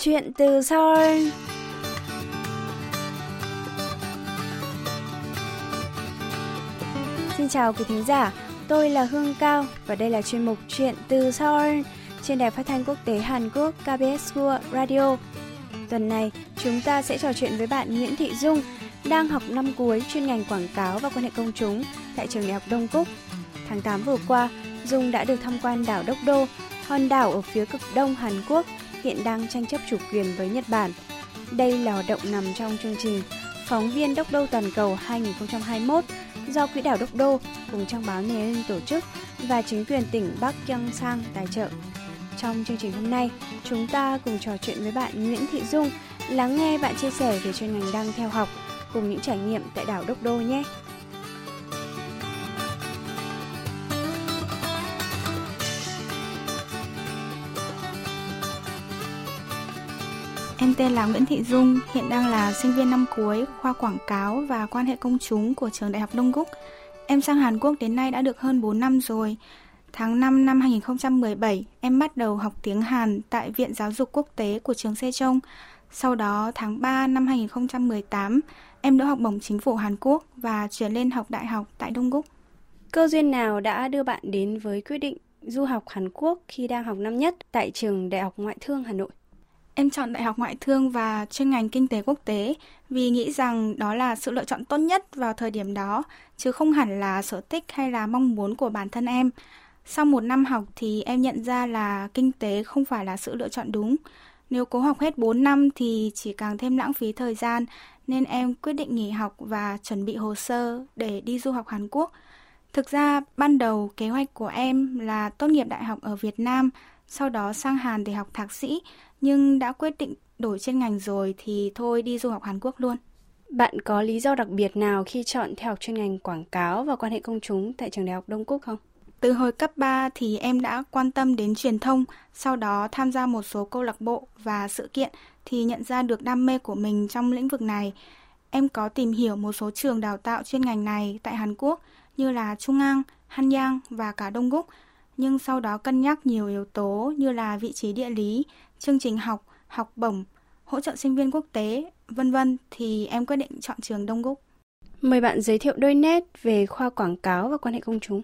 Chuyện từ Seoul Xin chào quý thính giả, tôi là Hương Cao và đây là chuyên mục Chuyện từ Seoul trên đài phát thanh quốc tế Hàn Quốc KBS World Radio. Tuần này, chúng ta sẽ trò chuyện với bạn Nguyễn Thị Dung, đang học năm cuối chuyên ngành quảng cáo và quan hệ công chúng tại trường Đại học Đông Cúc. Tháng 8 vừa qua, Dung đã được tham quan đảo Đốc Đô, hòn đảo ở phía cực đông Hàn Quốc hiện đang tranh chấp chủ quyền với Nhật Bản. Đây là hoạt động nằm trong chương trình Phóng viên Đốc Đô Toàn cầu 2021 do Quỹ đảo Đốc Đô cùng trang báo Nền tổ chức và chính quyền tỉnh Bắc Gyeongsang tài trợ. Trong chương trình hôm nay, chúng ta cùng trò chuyện với bạn Nguyễn Thị Dung, lắng nghe bạn chia sẻ về chuyên ngành đang theo học cùng những trải nghiệm tại đảo Đốc Đô nhé. Em tên là Nguyễn Thị Dung, hiện đang là sinh viên năm cuối khoa quảng cáo và quan hệ công chúng của trường Đại học Đông Gúc. Em sang Hàn Quốc đến nay đã được hơn 4 năm rồi. Tháng 5 năm 2017, em bắt đầu học tiếng Hàn tại Viện Giáo dục Quốc tế của trường Sejong. Sau đó, tháng 3 năm 2018, em đã học bổng chính phủ Hàn Quốc và chuyển lên học đại học tại Đông Gúc. Cơ duyên nào đã đưa bạn đến với quyết định du học Hàn Quốc khi đang học năm nhất tại trường Đại học Ngoại thương Hà Nội? Em chọn Đại học Ngoại thương và chuyên ngành Kinh tế Quốc tế vì nghĩ rằng đó là sự lựa chọn tốt nhất vào thời điểm đó, chứ không hẳn là sở thích hay là mong muốn của bản thân em. Sau một năm học thì em nhận ra là kinh tế không phải là sự lựa chọn đúng. Nếu cố học hết 4 năm thì chỉ càng thêm lãng phí thời gian, nên em quyết định nghỉ học và chuẩn bị hồ sơ để đi du học Hàn Quốc. Thực ra, ban đầu kế hoạch của em là tốt nghiệp đại học ở Việt Nam, sau đó sang Hàn để học thạc sĩ, nhưng đã quyết định đổi chuyên ngành rồi thì thôi đi du học Hàn Quốc luôn. Bạn có lý do đặc biệt nào khi chọn theo học chuyên ngành quảng cáo và quan hệ công chúng tại trường Đại học Đông Cúc không? Từ hồi cấp 3 thì em đã quan tâm đến truyền thông, sau đó tham gia một số câu lạc bộ và sự kiện thì nhận ra được đam mê của mình trong lĩnh vực này. Em có tìm hiểu một số trường đào tạo chuyên ngành này tại Hàn Quốc như là Trung An, Hanyang và cả Đông Gúc, nhưng sau đó cân nhắc nhiều yếu tố như là vị trí địa lý, chương trình học, học bổng, hỗ trợ sinh viên quốc tế, vân vân thì em quyết định chọn trường Đông Gúc. Mời bạn giới thiệu đôi nét về khoa quảng cáo và quan hệ công chúng.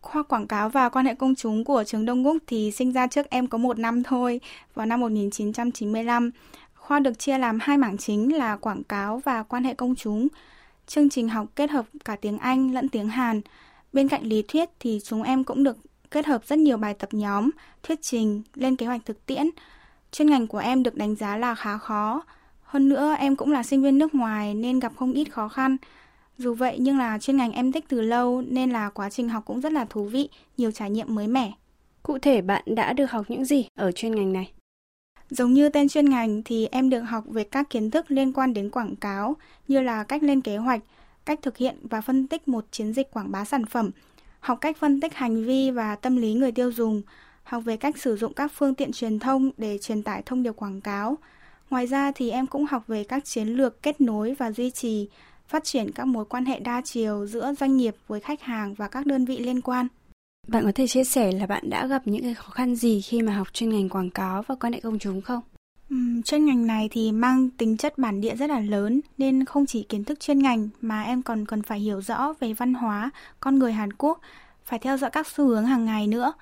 Khoa quảng cáo và quan hệ công chúng của trường Đông Gúc thì sinh ra trước em có một năm thôi, vào năm 1995. Khoa được chia làm hai mảng chính là quảng cáo và quan hệ công chúng. Chương trình học kết hợp cả tiếng Anh lẫn tiếng Hàn. Bên cạnh lý thuyết thì chúng em cũng được kết hợp rất nhiều bài tập nhóm, thuyết trình, lên kế hoạch thực tiễn. Chuyên ngành của em được đánh giá là khá khó. Hơn nữa em cũng là sinh viên nước ngoài nên gặp không ít khó khăn. Dù vậy nhưng là chuyên ngành em thích từ lâu nên là quá trình học cũng rất là thú vị, nhiều trải nghiệm mới mẻ. Cụ thể bạn đã được học những gì ở chuyên ngành này? Giống như tên chuyên ngành thì em được học về các kiến thức liên quan đến quảng cáo như là cách lên kế hoạch, cách thực hiện và phân tích một chiến dịch quảng bá sản phẩm, học cách phân tích hành vi và tâm lý người tiêu dùng, học về cách sử dụng các phương tiện truyền thông để truyền tải thông điệp quảng cáo. Ngoài ra thì em cũng học về các chiến lược kết nối và duy trì, phát triển các mối quan hệ đa chiều giữa doanh nghiệp với khách hàng và các đơn vị liên quan. Bạn có thể chia sẻ là bạn đã gặp những cái khó khăn gì khi mà học chuyên ngành quảng cáo và quan hệ công chúng không? Chuyên ngành này thì mang tính chất bản địa rất là lớn nên không chỉ kiến thức chuyên ngành mà em còn cần phải hiểu rõ về văn hóa, con người Hàn Quốc, phải theo dõi các xu hướng hàng ngày nữa.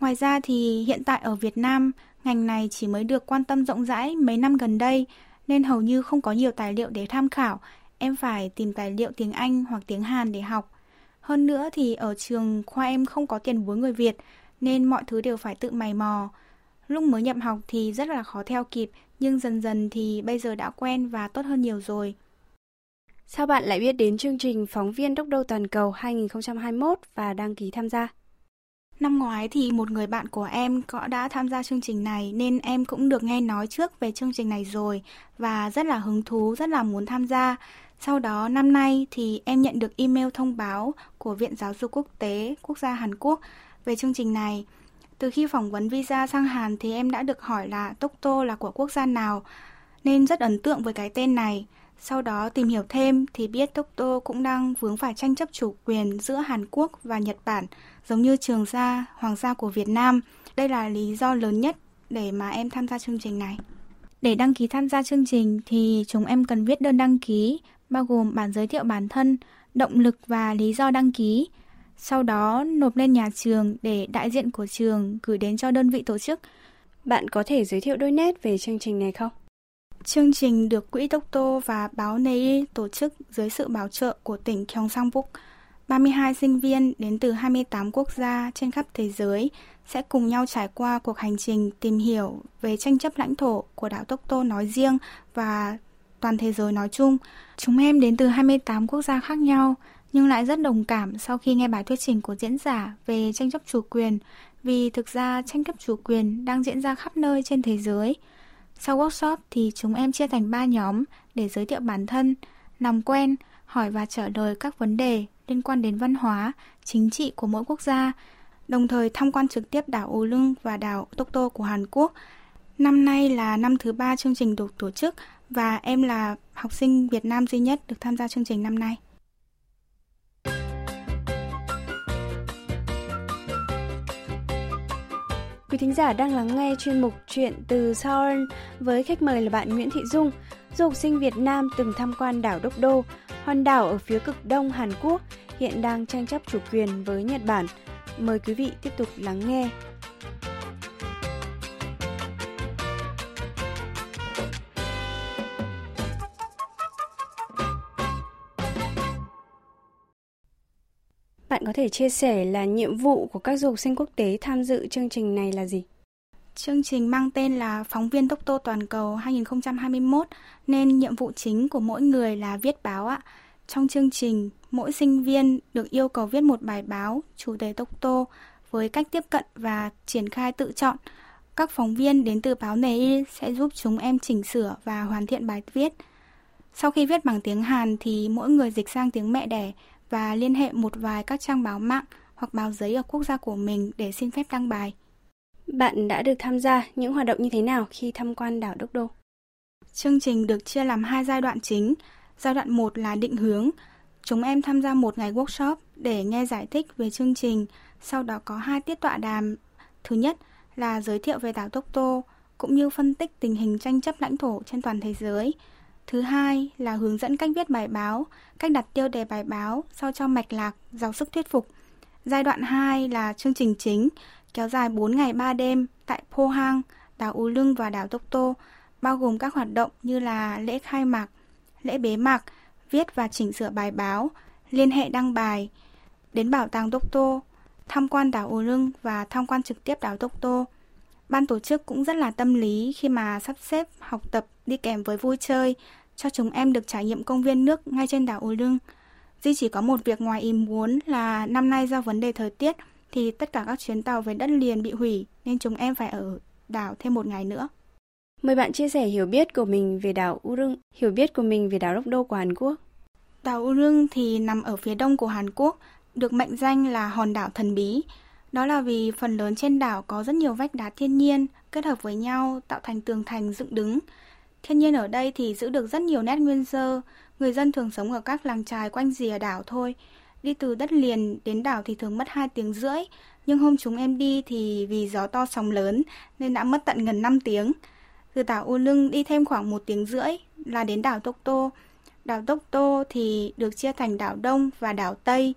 Ngoài ra thì hiện tại ở Việt Nam, ngành này chỉ mới được quan tâm rộng rãi mấy năm gần đây nên hầu như không có nhiều tài liệu để tham khảo. Em phải tìm tài liệu tiếng Anh hoặc tiếng Hàn để học. Hơn nữa thì ở trường khoa em không có tiền vốn người Việt nên mọi thứ đều phải tự mày mò. Lúc mới nhập học thì rất là khó theo kịp, nhưng dần dần thì bây giờ đã quen và tốt hơn nhiều rồi. Sao bạn lại biết đến chương trình Phóng viên Đốc Đô Toàn cầu 2021 và đăng ký tham gia? Năm ngoái thì một người bạn của em có đã tham gia chương trình này nên em cũng được nghe nói trước về chương trình này rồi và rất là hứng thú, rất là muốn tham gia. Sau đó năm nay thì em nhận được email thông báo của Viện Giáo dục Quốc tế Quốc gia Hàn Quốc về chương trình này. Từ khi phỏng vấn visa sang Hàn thì em đã được hỏi là Tokto là của quốc gia nào, nên rất ấn tượng với cái tên này. Sau đó tìm hiểu thêm thì biết Tokto cũng đang vướng phải tranh chấp chủ quyền giữa Hàn Quốc và Nhật Bản, giống như Trường Gia, Hoàng gia của Việt Nam. Đây là lý do lớn nhất để mà em tham gia chương trình này. Để đăng ký tham gia chương trình thì chúng em cần viết đơn đăng ký, bao gồm bản giới thiệu bản thân, động lực và lý do đăng ký. Sau đó nộp lên nhà trường để đại diện của trường gửi đến cho đơn vị tổ chức. Bạn có thể giới thiệu đôi nét về chương trình này không? Chương trình được Quỹ Tốc Tô và báo Nei tổ chức dưới sự bảo trợ của tỉnh Gyeongsangbuk. 32 sinh viên đến từ 28 quốc gia trên khắp thế giới sẽ cùng nhau trải qua cuộc hành trình tìm hiểu về tranh chấp lãnh thổ của đảo Tốc Tô nói riêng và toàn thế giới nói chung. Chúng em đến từ 28 quốc gia khác nhau nhưng lại rất đồng cảm sau khi nghe bài thuyết trình của diễn giả về tranh chấp chủ quyền vì thực ra tranh chấp chủ quyền đang diễn ra khắp nơi trên thế giới. Sau workshop thì chúng em chia thành 3 nhóm để giới thiệu bản thân, làm quen, hỏi và trả lời các vấn đề liên quan đến văn hóa, chính trị của mỗi quốc gia, đồng thời tham quan trực tiếp đảo Ú Lưng và đảo Tokto của Hàn Quốc. Năm nay là năm thứ ba chương trình được tổ chức và em là học sinh Việt Nam duy nhất được tham gia chương trình năm nay. Quý thính giả đang lắng nghe chuyên mục Chuyện từ Seoul với khách mời là bạn Nguyễn Thị Dung, du học sinh Việt Nam từng tham quan đảo Đốc Đô, hòn đảo ở phía cực đông Hàn Quốc, hiện đang tranh chấp chủ quyền với Nhật Bản. Mời quý vị tiếp tục lắng nghe. Bạn có thể chia sẻ là nhiệm vụ của các du học sinh quốc tế tham dự chương trình này là gì? Chương trình mang tên là Phóng viên Tốc Tô Toàn cầu 2021 nên nhiệm vụ chính của mỗi người là viết báo ạ. Trong chương trình, mỗi sinh viên được yêu cầu viết một bài báo chủ đề Tốc Tô với cách tiếp cận và triển khai tự chọn. Các phóng viên đến từ báo này sẽ giúp chúng em chỉnh sửa và hoàn thiện bài viết. Sau khi viết bằng tiếng Hàn thì mỗi người dịch sang tiếng mẹ đẻ và liên hệ một vài các trang báo mạng hoặc báo giấy ở quốc gia của mình để xin phép đăng bài. Bạn đã được tham gia những hoạt động như thế nào khi tham quan đảo Đốc Đô? Chương trình được chia làm hai giai đoạn chính. Giai đoạn 1 là định hướng. Chúng em tham gia một ngày workshop để nghe giải thích về chương trình, sau đó có hai tiết tọa đàm. Thứ nhất là giới thiệu về đảo Tốc Tô, cũng như phân tích tình hình tranh chấp lãnh thổ trên toàn thế giới. Thứ hai là hướng dẫn cách viết bài báo, cách đặt tiêu đề bài báo sao cho mạch lạc, giàu sức thuyết phục. Giai đoạn 2 là chương trình chính, kéo dài 4 ngày 3 đêm tại po hang, đảo Ú Lưng và đảo Tokto, bao gồm các hoạt động như là lễ khai mạc, lễ bế mạc, viết và chỉnh sửa bài báo, liên hệ đăng bài, đến bảo tàng Tokto, tham quan đảo Ú Lưng và tham quan trực tiếp đảo Tokto. Ban tổ chức cũng rất là tâm lý khi mà sắp xếp học tập đi kèm với vui chơi, cho chúng em được trải nghiệm công viên nước ngay trên đảo Ú Lưng. Duy chỉ có một việc ngoài ý muốn là năm nay do vấn đề thời tiết thì tất cả các chuyến tàu về đất liền bị hủy nên chúng em phải ở đảo thêm một ngày nữa. Mời bạn chia sẻ hiểu biết của mình về đảo Urung, hiểu biết của mình về đảo Đốc Đô của Hàn Quốc. Đảo Urung thì nằm ở phía đông của Hàn Quốc, được mệnh danh là hòn đảo thần bí. Đó là vì phần lớn trên đảo có rất nhiều vách đá thiên nhiên kết hợp với nhau tạo thành tường thành dựng đứng. Thiên nhiên ở đây thì giữ được rất nhiều nét nguyên sơ, người dân thường sống ở các làng trài quanh rìa đảo thôi. Đi từ đất liền đến đảo thì thường mất 2 tiếng rưỡi, nhưng hôm chúng em đi thì vì gió to sóng lớn nên đã mất tận gần 5 tiếng. Từ đảo U Lưng đi thêm khoảng 1 tiếng rưỡi là đến đảo Tốc Tô. Đảo Tốc Tô thì được chia thành đảo Đông và đảo Tây.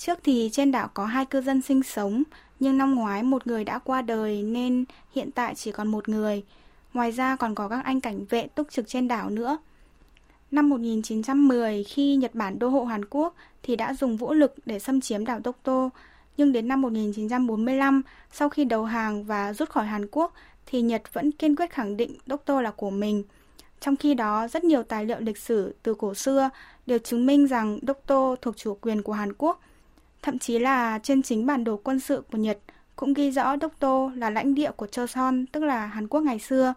Trước thì trên đảo có hai cư dân sinh sống, nhưng năm ngoái một người đã qua đời nên hiện tại chỉ còn một người. Ngoài ra còn có các anh cảnh vệ túc trực trên đảo nữa. Năm 1910, khi Nhật Bản đô hộ Hàn Quốc thì đã dùng vũ lực để xâm chiếm đảo Tokto, Nhưng đến năm 1945, sau khi đầu hàng và rút khỏi Hàn Quốc, thì Nhật vẫn kiên quyết khẳng định Tokto là của mình. Trong khi đó, rất nhiều tài liệu lịch sử từ cổ xưa đều chứng minh rằng Dokdo thuộc chủ quyền của Hàn Quốc. Thậm chí là trên chính bản đồ quân sự của Nhật cũng ghi rõ Dokdo là lãnh địa của Choson, tức là Hàn Quốc ngày xưa.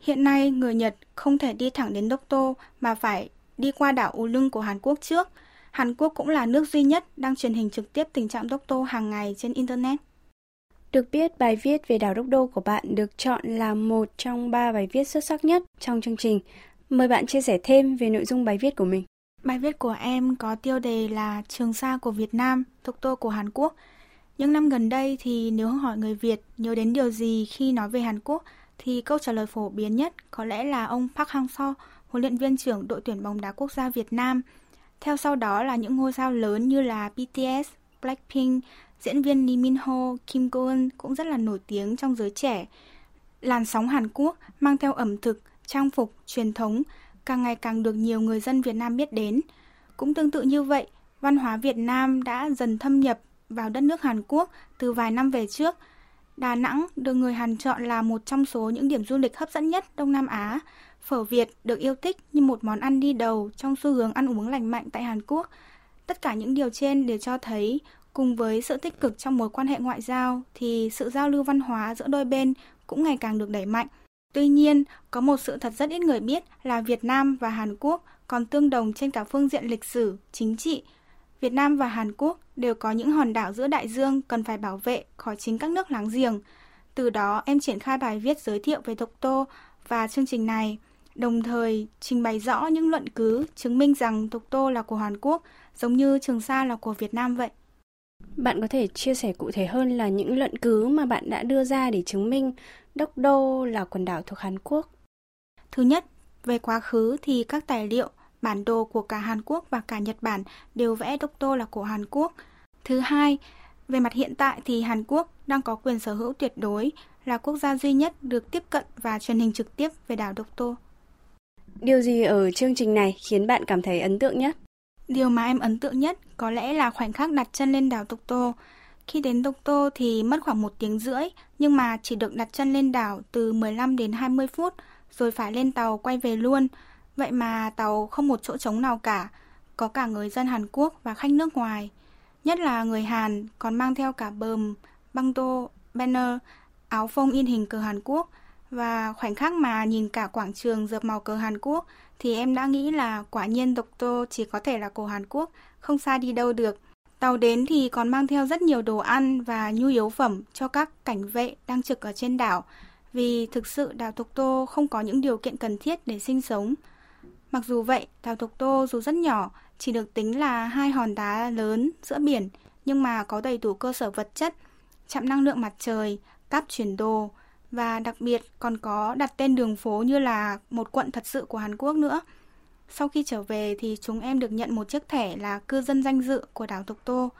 Hiện nay, người Nhật không thể đi thẳng đến Dokdo mà phải đi qua đảo U Lưng của Hàn Quốc trước. Hàn Quốc cũng là nước duy nhất đang truyền hình trực tiếp tình trạng Dokdo hàng ngày trên Internet. Được biết, bài viết về đảo Dokdo của bạn được chọn là một trong ba bài viết xuất sắc nhất trong chương trình. Mời bạn chia sẻ thêm về nội dung bài viết của mình. Bài viết của em có tiêu đề là Trường Sa của Việt Nam, Dokdo của Hàn Quốc. Những năm gần đây thì nếu hỏi người Việt nhớ đến điều gì khi nói về Hàn Quốc thì câu trả lời phổ biến nhất có lẽ là ông Park Hang-seo, huấn luyện viên trưởng đội tuyển bóng đá quốc gia Việt Nam. Theo sau đó là những ngôi sao lớn như là BTS, Blackpink, diễn viên Lee Min Ho, Kim Go Eun cũng rất là nổi tiếng trong giới trẻ. Làn sóng Hàn Quốc mang theo ẩm thực, trang phục, truyền thống càng ngày càng được nhiều người dân Việt Nam biết đến. Cũng tương tự như vậy, văn hóa Việt Nam đã dần thâm nhập vào đất nước Hàn Quốc từ vài năm về trước. Đà Nẵng được người Hàn chọn là một trong số những điểm du lịch hấp dẫn nhất Đông Nam Á. Phở Việt được yêu thích như một món ăn đi đầu trong xu hướng ăn uống lành mạnh tại Hàn Quốc. Tất cả những điều trên đều cho thấy cùng với sự tích cực trong mối quan hệ ngoại giao thì sự giao lưu văn hóa giữa đôi bên cũng ngày càng được đẩy mạnh. Tuy nhiên, có một sự thật rất ít người biết là Việt Nam và Hàn Quốc còn tương đồng trên cả phương diện lịch sử, chính trị. Việt Nam và Hàn Quốc đều có những hòn đảo giữa đại dương cần phải bảo vệ khỏi chính các nước láng giềng. Từ đó em triển khai bài viết giới thiệu về Độc Tô và chương trình này, đồng thời trình bày rõ những luận cứ chứng minh rằng Độc Tô là của Hàn Quốc giống như Trường Sa là của Việt Nam vậy. Bạn có thể chia sẻ cụ thể hơn là những luận cứ mà bạn đã đưa ra để chứng minh Đốc Đô là quần đảo thuộc Hàn Quốc? Thứ nhất, về quá khứ thì các tài liệu, bản đồ của cả Hàn Quốc và cả Nhật Bản đều vẽ Đốc Đô là của Hàn Quốc. Thứ hai, về mặt hiện tại thì Hàn Quốc đang có quyền sở hữu tuyệt đối là quốc gia duy nhất được tiếp cận và truyền hình trực tiếp về đảo Đốc Tô. Điều gì ở chương trình này khiến bạn cảm thấy ấn tượng nhất? Điều mà em ấn tượng nhất có lẽ là khoảnh khắc đặt chân lên đảo Tục Tô. Khi đến Tục Tô thì mất khoảng một tiếng rưỡi, nhưng mà chỉ được đặt chân lên đảo từ 15 đến 20 phút, rồi phải lên tàu quay về luôn. Vậy mà tàu không một chỗ trống nào cả, có cả người dân Hàn Quốc và khách nước ngoài. Nhất là người Hàn còn mang theo cả bờm, băng tô, banner, áo phông in hình cờ Hàn Quốc và khoảnh khắc mà nhìn cả quảng trường dợp màu cờ Hàn Quốc thì em đã nghĩ là quả nhiên Độc Tô chỉ có thể là cổ Hàn Quốc, không xa đi đâu được. Tàu đến thì còn mang theo rất nhiều đồ ăn và nhu yếu phẩm cho các cảnh vệ đang trực ở trên đảo, vì thực sự đảo Thục Tô không có những điều kiện cần thiết để sinh sống. Mặc dù vậy, đảo Thục Tô dù rất nhỏ, chỉ được tính là hai hòn đá lớn giữa biển, nhưng mà có đầy đủ cơ sở vật chất, chạm năng lượng mặt trời, cáp chuyển đồ, và đặc biệt còn có đặt tên đường phố như là một quận thật sự của Hàn Quốc nữa. Sau khi trở về thì chúng em được nhận một chiếc thẻ là cư dân danh dự của đảo Tục Tô.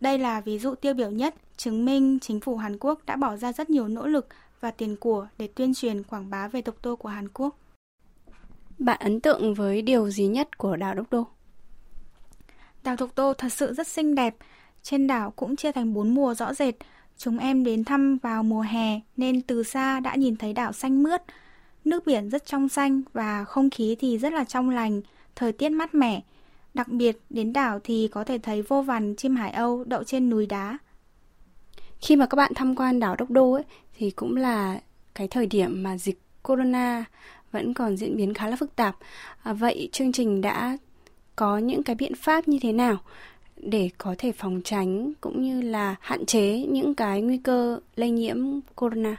Đây là ví dụ tiêu biểu nhất chứng minh chính phủ Hàn Quốc đã bỏ ra rất nhiều nỗ lực và tiền của để tuyên truyền quảng bá về Tục Tô của Hàn Quốc. Bạn ấn tượng với điều gì nhất của đảo Đốc Đô? Đảo Độc Tô thật sự rất xinh đẹp. Trên đảo cũng chia thành bốn mùa rõ rệt. Chúng em đến thăm vào mùa hè nên từ xa đã nhìn thấy đảo xanh mướt. Nước biển rất trong xanh và không khí thì rất là trong lành, thời tiết mát mẻ. Đặc biệt đến đảo thì có thể thấy vô vàn chim hải âu đậu trên núi đá. Khi mà các bạn tham quan đảo Đốc Đô ấy, thì cũng là cái thời điểm mà dịch corona vẫn còn diễn biến khá là phức tạp. À, vậy chương trình đã có những cái biện pháp như thế nào để có thể phòng tránh cũng như là hạn chế những cái nguy cơ lây nhiễm corona?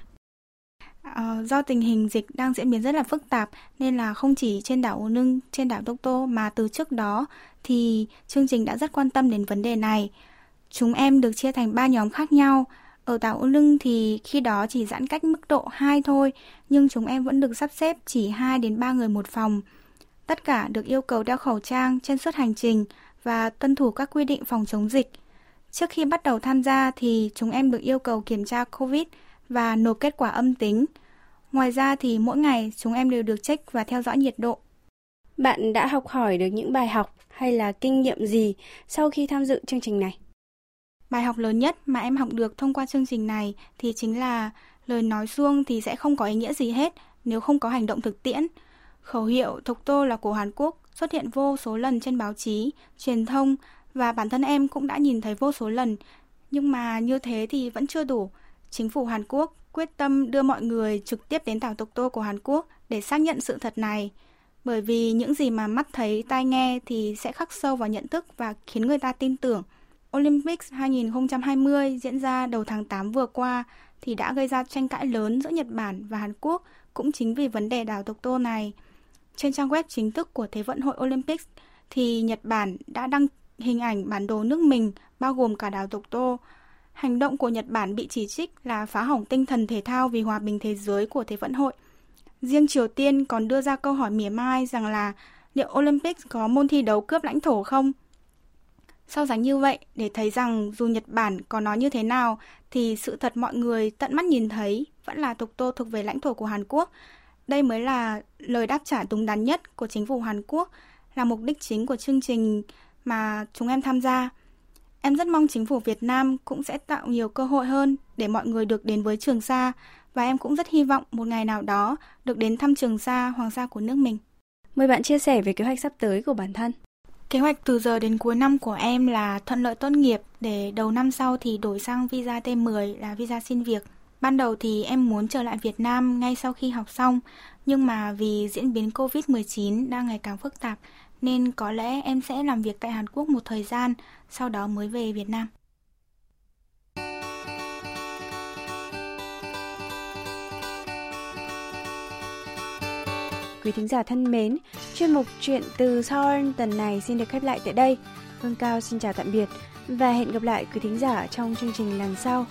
À, do tình hình dịch đang diễn biến rất là phức tạp nên là không chỉ trên đảo Ô Nưng, trên đảo Đốc Tô mà từ trước đó thì chương trình đã rất quan tâm đến vấn đề này. Chúng em được chia thành ba nhóm khác nhau. Ở đảo Ô Lưng thì khi đó chỉ giãn cách mức độ 2 thôi, nhưng chúng em vẫn được sắp xếp chỉ 2 đến 3 người một phòng. Tất cả được yêu cầu đeo khẩu trang trên suốt hành trình và tuân thủ các quy định phòng chống dịch. Trước khi bắt đầu tham gia thì chúng em được yêu cầu kiểm tra COVID và nộp kết quả âm tính. Ngoài ra thì mỗi ngày chúng em đều được check và theo dõi nhiệt độ. Bạn đã học hỏi được những bài học hay là kinh nghiệm gì sau khi tham dự chương trình này? Bài học lớn nhất mà em học được thông qua chương trình này thì chính là lời nói suông thì sẽ không có ý nghĩa gì hết nếu không có hành động thực tiễn. Khẩu hiệu Thục Tô là của Hàn Quốc xuất hiện vô số lần trên báo chí, truyền thông và bản thân em cũng đã nhìn thấy vô số lần. Nhưng mà như thế thì vẫn chưa đủ. Chính phủ Hàn Quốc quyết tâm đưa mọi người trực tiếp đến đảo Tục Tô của Hàn Quốc để xác nhận sự thật này. Bởi vì những gì mà mắt thấy, tai nghe thì sẽ khắc sâu vào nhận thức và khiến người ta tin tưởng. Olympics 2020 diễn ra đầu tháng 8 vừa qua thì đã gây ra tranh cãi lớn giữa Nhật Bản và Hàn Quốc cũng chính vì vấn đề đảo Tục Tô này. Trên trang web chính thức của Thế vận hội Olympics thì Nhật Bản đã đăng hình ảnh bản đồ nước mình, bao gồm cả đảo Tục Tô. hành động của Nhật Bản bị chỉ trích là phá hỏng tinh thần thể thao vì hòa bình thế giới của Thế vận hội. Riêng Triều Tiên còn đưa ra câu hỏi mỉa mai rằng là liệu Olympics có môn thi đấu cướp lãnh thổ không? So sánh như vậy, để thấy rằng dù Nhật Bản có nói như thế nào, thì sự thật mọi người tận mắt nhìn thấy vẫn là tục tô thuộc về lãnh thổ của Hàn Quốc. Đây mới là lời đáp trả đúng đắn nhất của chính phủ Hàn Quốc, là mục đích chính của chương trình mà chúng em tham gia. Em rất mong chính phủ Việt Nam cũng sẽ tạo nhiều cơ hội hơn để mọi người được đến với Trường Sa và em cũng rất hy vọng một ngày nào đó được đến thăm Trường Sa, hoàng sa của nước mình. Mời bạn chia sẻ về kế hoạch sắp tới của bản thân. Kế hoạch từ giờ đến cuối năm của em là thuận lợi tốt nghiệp để đầu năm sau thì đổi sang visa T10 là visa xin việc. Ban đầu thì em muốn trở lại Việt Nam ngay sau khi học xong, nhưng mà vì diễn biến Covid-19 đang ngày càng phức tạp nên có lẽ em sẽ làm việc tại Hàn Quốc một thời gian, sau đó mới về Việt Nam. Quý thính giả thân mến, chuyên mục chuyện từ Seoul tuần này xin được khép lại tại đây. Hương Cao xin chào tạm biệt và hẹn gặp lại quý thính giả trong chương trình lần sau.